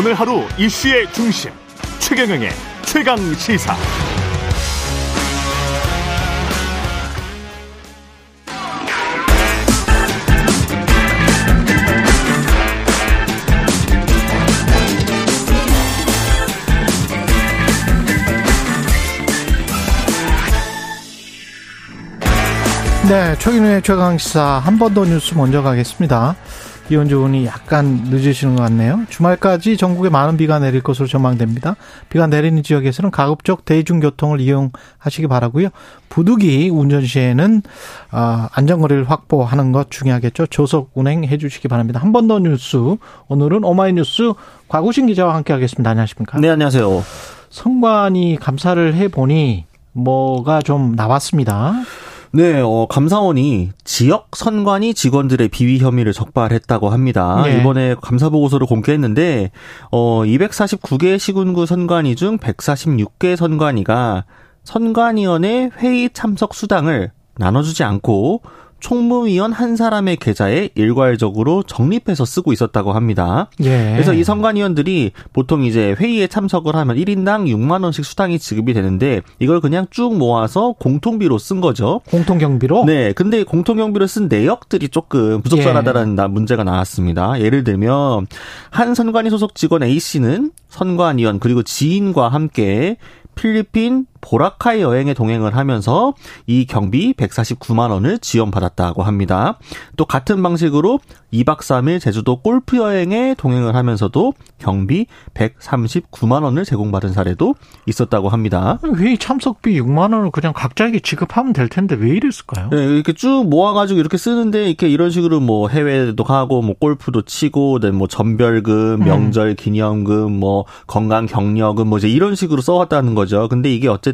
오늘 하루 이슈의 중심 최경영의 최강 시사. 네, 최근의 최강시사 한 번 더 뉴스 먼저 가겠습니다. 기온 좋으니 약간 늦으시는 것 같네요. 주말까지 전국에 많은 비가 내릴 것으로 전망됩니다. 비가 내리는 지역에서는 가급적 대중교통을 이용하시기 바라고요. 부득이 운전 시에는 아, 안전거리를 확보하는 것 중요하겠죠. 조속 운행해 주시기 바랍니다. 한 번 더 뉴스 오늘은 오마이뉴스 과구신 기자와 함께하겠습니다. 안녕하십니까? 네, 안녕하세요. 선관위 감사를 해 보니 뭐가 좀 나왔습니다. 네, 어, 감사원이 지역 선관위 직원들의 비위 혐의를 적발했다고 합니다. 네. 이번에 감사 보고서를 공개했는데 어 249개 시군구 선관위 중 146개 선관위가 선관위원회 회의 참석 수당을 나눠주지 않고 총무위원 한 사람의 계좌에 일괄적으로 적립해서 쓰고 있었다고 합니다. 예. 그래서 이 선관위원들이 보통 이제 회의에 참석을 하면 1인당 6만 원씩 수당이 지급이 되는데 이걸 그냥 쭉 모아서 공통비로 쓴 거죠. 공통경비로 네. 근데 공통경비를 쓴 내역들이 조금 부적절하다라는 나- 문제가 나왔습니다. 예를 들면 한 선관위 소속 직원 A 씨는 선관위원 그리고 지인과 함께 필리핀 보라카이 여행에 동행을 하면서 이 경비 149만 원을 지원받았다고 합니다. 또 같은 방식으로 2박 3일 제주도 골프 여행에 동행을 하면서도 경비 139만 원을 제공받은 사례도 있었다고 합니다. 회의 참석비 6만 원을 그냥 각자에게 지급하면 될 텐데 왜 이랬을까요? 네, 이렇게 쭉 모아가지고 이렇게 쓰는데 이렇게 이런 식으로 뭐 해외도 가고 뭐 골프도 치고, 네, 뭐 전별금, 명절 기념금, 뭐 건강 격려금, 뭐 이제 이런 식으로 써왔다는 거죠. 근데 이게 어쨌든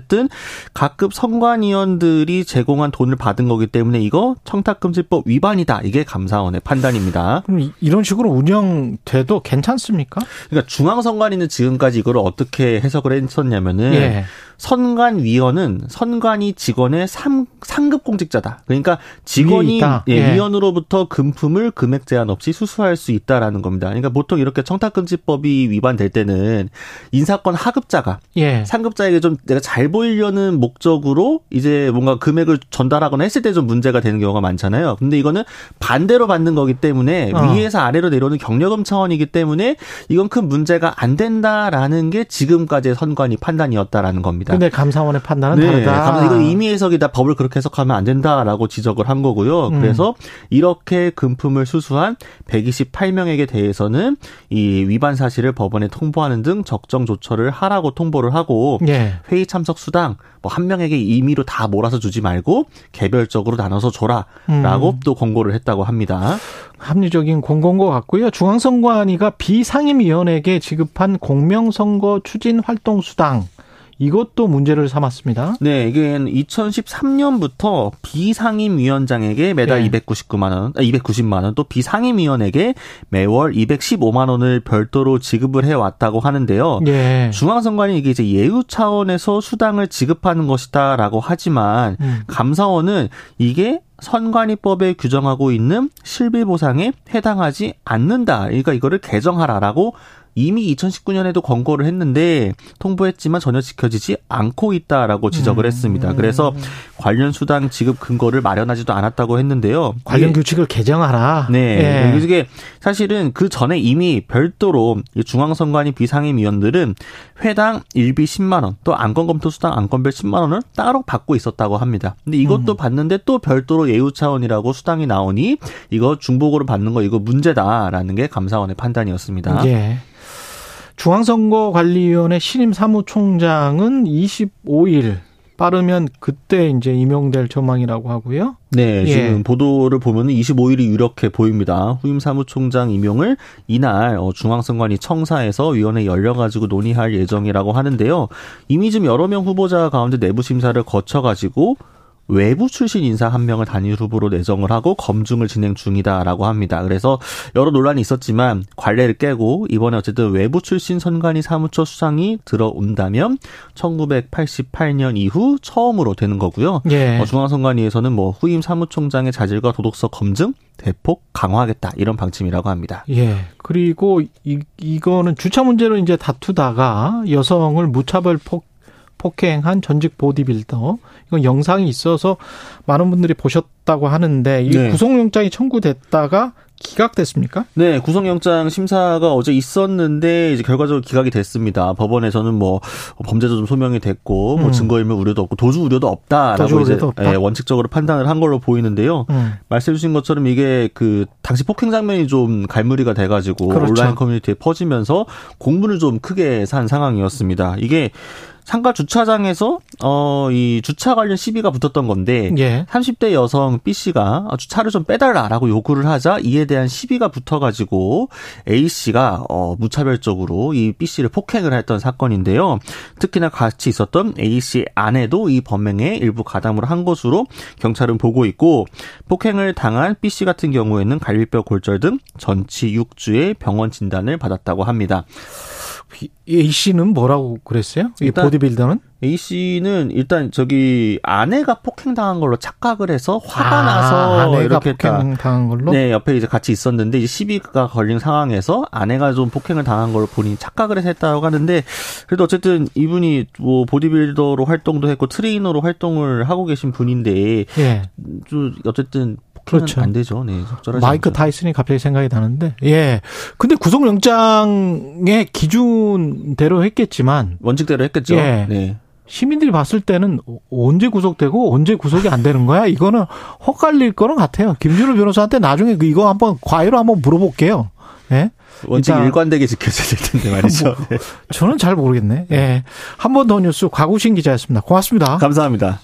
각급 선관위원들이 제공한 돈을 받은 거기 때문에 이거 청탁금지법 위반이다. 이게 감사원의 판단입니다. 그럼 이- 이런 식으로 운영돼도 괜찮습니까? 그러니까 중앙선관위는 지금까지 이거를 어떻게 해석을 했었냐면은 예. 선관위원은 선관위 직원의 삼, 상급 공직자다. 그러니까 직원이. 예, 예. 위원으로부터 금품을 금액 제한 없이 수수할 수 있다라는 겁니다. 그러니까 보통 이렇게 청탁금지법이 위반될 때는 인사권 하급자가 예. 상급자에게 좀 내가 잘 보이려는 목적으로 이제 뭔가 금액을 전달하거나 했을 때 좀 문제가 되는 경우가 많잖아요. 근데 이거는 반대로 받는 거기 때문에 어. 위에서 아래로 내려오는 경력금 차원이기 때문에 이건 큰 문제가 안 된다라는 게 지금까지의 선관위 판단이었다라는 겁니다. 근데 감사원의 판단은 네, 다르다. 이건 임의 해석이다. 법을 그렇게 해석하면 안 된다라고 지적을 한 거고요. 음. 그래서 이렇게 금품을 수수한 128명에게 대해서는 이 위반 사실을 법원에 통보하는 등 적정 조처를 하라고 통보를 하고 예. 회의 참석 수당 뭐 한 명에게 임의로 다 몰아서 주지 말고 개별적으로 나눠서 줘라라고 음. 또 권고를 했다고 합니다. 합리적인 공고인 것 같고요. 중앙선관위가 비상임위원에게 지급한 공명선거 추진 활동 수당 이것도 문제를 삼았습니다. 네, 이게 2013년부터 비상임위원장에게 매달 예. 299만 원, 아, 290만 원, 또 비상임위원에게 매월 215만 원을 별도로 지급을 해 왔다고 하는데요. 예. 중앙선관위 이게 이제 예우 차원에서 수당을 지급하는 것이다라고 하지만 음. 감사원은 이게 선관위법에 규정하고 있는 실비 보상에 해당하지 않는다. 그러니까 이거를 개정하라라고 이미 2019년에도 권고를 했는데 통보했지만 전혀 지켜지지 않고 있다라고 지적을 음. 했습니다. 그래서 관련 수당 지급 근거를 마련하지도 않았다고 했는데요. 관련 규칙을 개정하라. 네. 예. 이게 사실은 그 전에 이미 별도로 이 중앙선관위 비상임위원들은 회당 일비 10만 원, 또 안건 검토 수당 안건별 10만 원을 따로 받고 있었다고 합니다. 근데 이것도 음. 받는데 또 별도로 예우 차원이라고 수당이 나오니 이거 중복으로 받는 거 이거 문제다라는 게 감사원의 판단이었습니다. 예. 중앙선거관리위원회 신임 사무총장은 25일 빠르면 그때 이제 임용될 전망이라고 하고요. 네, 예. 지금 보도를 보면 25일이 유력해 보입니다. 후임 사무총장 임용을 이날 어, 중앙선관위 청사에서 위원회 열려가지고 논의할 예정이라고 하는데요. 이미 좀 여러 명 후보자 가운데 내부 심사를 거쳐가지고 외부 출신 인사 한 명을 단일 후보로 내정을 하고 검증을 진행 중이다라고 합니다. 그래서 여러 논란이 있었지만 관례를 깨고 이번에 어쨌든 외부 출신 선관위 사무처 수상이 들어온다면 1988년 이후 처음으로 되는 거고요. 예. 어, 중앙선관위에서는 뭐 후임 사무총장의 자질과 도덕성 검증 대폭 강화하겠다 이런 방침이라고 합니다. 예. 그리고 이 이거는 주차 문제로 이제 다투다가 여성을 무차별 폭 폭행한 전직 보디빌더 이건 영상이 있어서 많은 분들이 보셨다고 하는데 이 네. 구속영장이 청구됐다가 기각됐습니까? 네, 구속영장 심사가 어제 있었는데 이제 결과적으로 기각이 됐습니다. 법원에서는 뭐 범죄자 좀 소명이 됐고 뭐 음. 증거인멸 우려도 없고 도주 우려도 없다라고 도주 이제 없다? 예, 원칙적으로 판단을 한 걸로 보이는데요. 음. 말씀해 주신 것처럼 이게 그 당시 폭행 장면이 좀 갈무리가 돼가지고 그렇죠. 온라인 커뮤니티에 퍼지면서 공분을 좀 크게 산 상황이었습니다. 이게 상가 주차장에서 어 이 주차 관련 시비가 붙었던 건데 예. 30대 여성 B 씨가 주차를 좀 빼달라라고 요구를 하자 이에 대한 시비가 붙어가지고 A 씨가 어 무차별적으로 이 B 씨를 폭행을 했던 사건인데요. 특히나 같이 있었던 A 씨 아내도 이 범행에 일부 가담을 한 것으로 경찰은 보고 있고 폭행을 당한 B 씨 같은 경우에는 갈비뼈 골절 등 전치 6주의 병원 진단을 받았다고 합니다. A 씨는 뭐라고 그랬어요? 이 보디빌더는? A 씨는 일단 저기 아내가 폭행당한 걸로 착각을 해서 화가 아, 나서 아내가 이렇게 폭행당한 걸로? 네, 옆에 이제 같이 있었는데 이제 시비가 걸린 상황에서 아내가 좀 폭행을 당한 걸로 본인이 착각을 해서 했다고 하는데 그래도 어쨌든 이분이 뭐 보디빌더로 활동도 했고 트레이너로 활동을 하고 계신 분인데 예. 좀 어쨌든 그렇죠. 안 되죠. 네, 마이크 타이슨이 갑자기 생각이 나는데, 예. 근데 구속영장의 기준대로 했겠지만 원칙대로 했겠죠. 예. 네. 시민들이 봤을 때는 언제 구속되고 언제 구속이 안 되는 거야? 이거는 헛갈릴 거는 같아요. 김준호 변호사한테 나중에 그 이거 한번 과외로 한번 물어볼게요. 예? 원칙 일관되게 지켜져야 될 텐데 말이죠. 뭐, 저는 잘 모르겠네. 예. 한 번 더 뉴스 과구신 기자였습니다. 고맙습니다. 감사합니다.